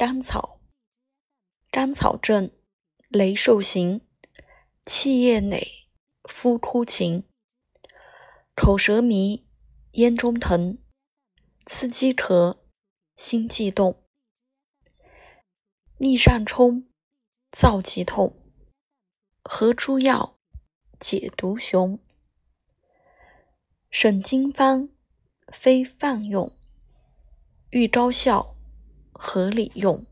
甘草，甘草症，雷受刑，气液馁，肤枯情，口舌迷，咽中疼，刺激咳，心悸动，逆上冲，燥急痛，合诸药，解毒雄。省经方，非泛用，欲高效，合理用。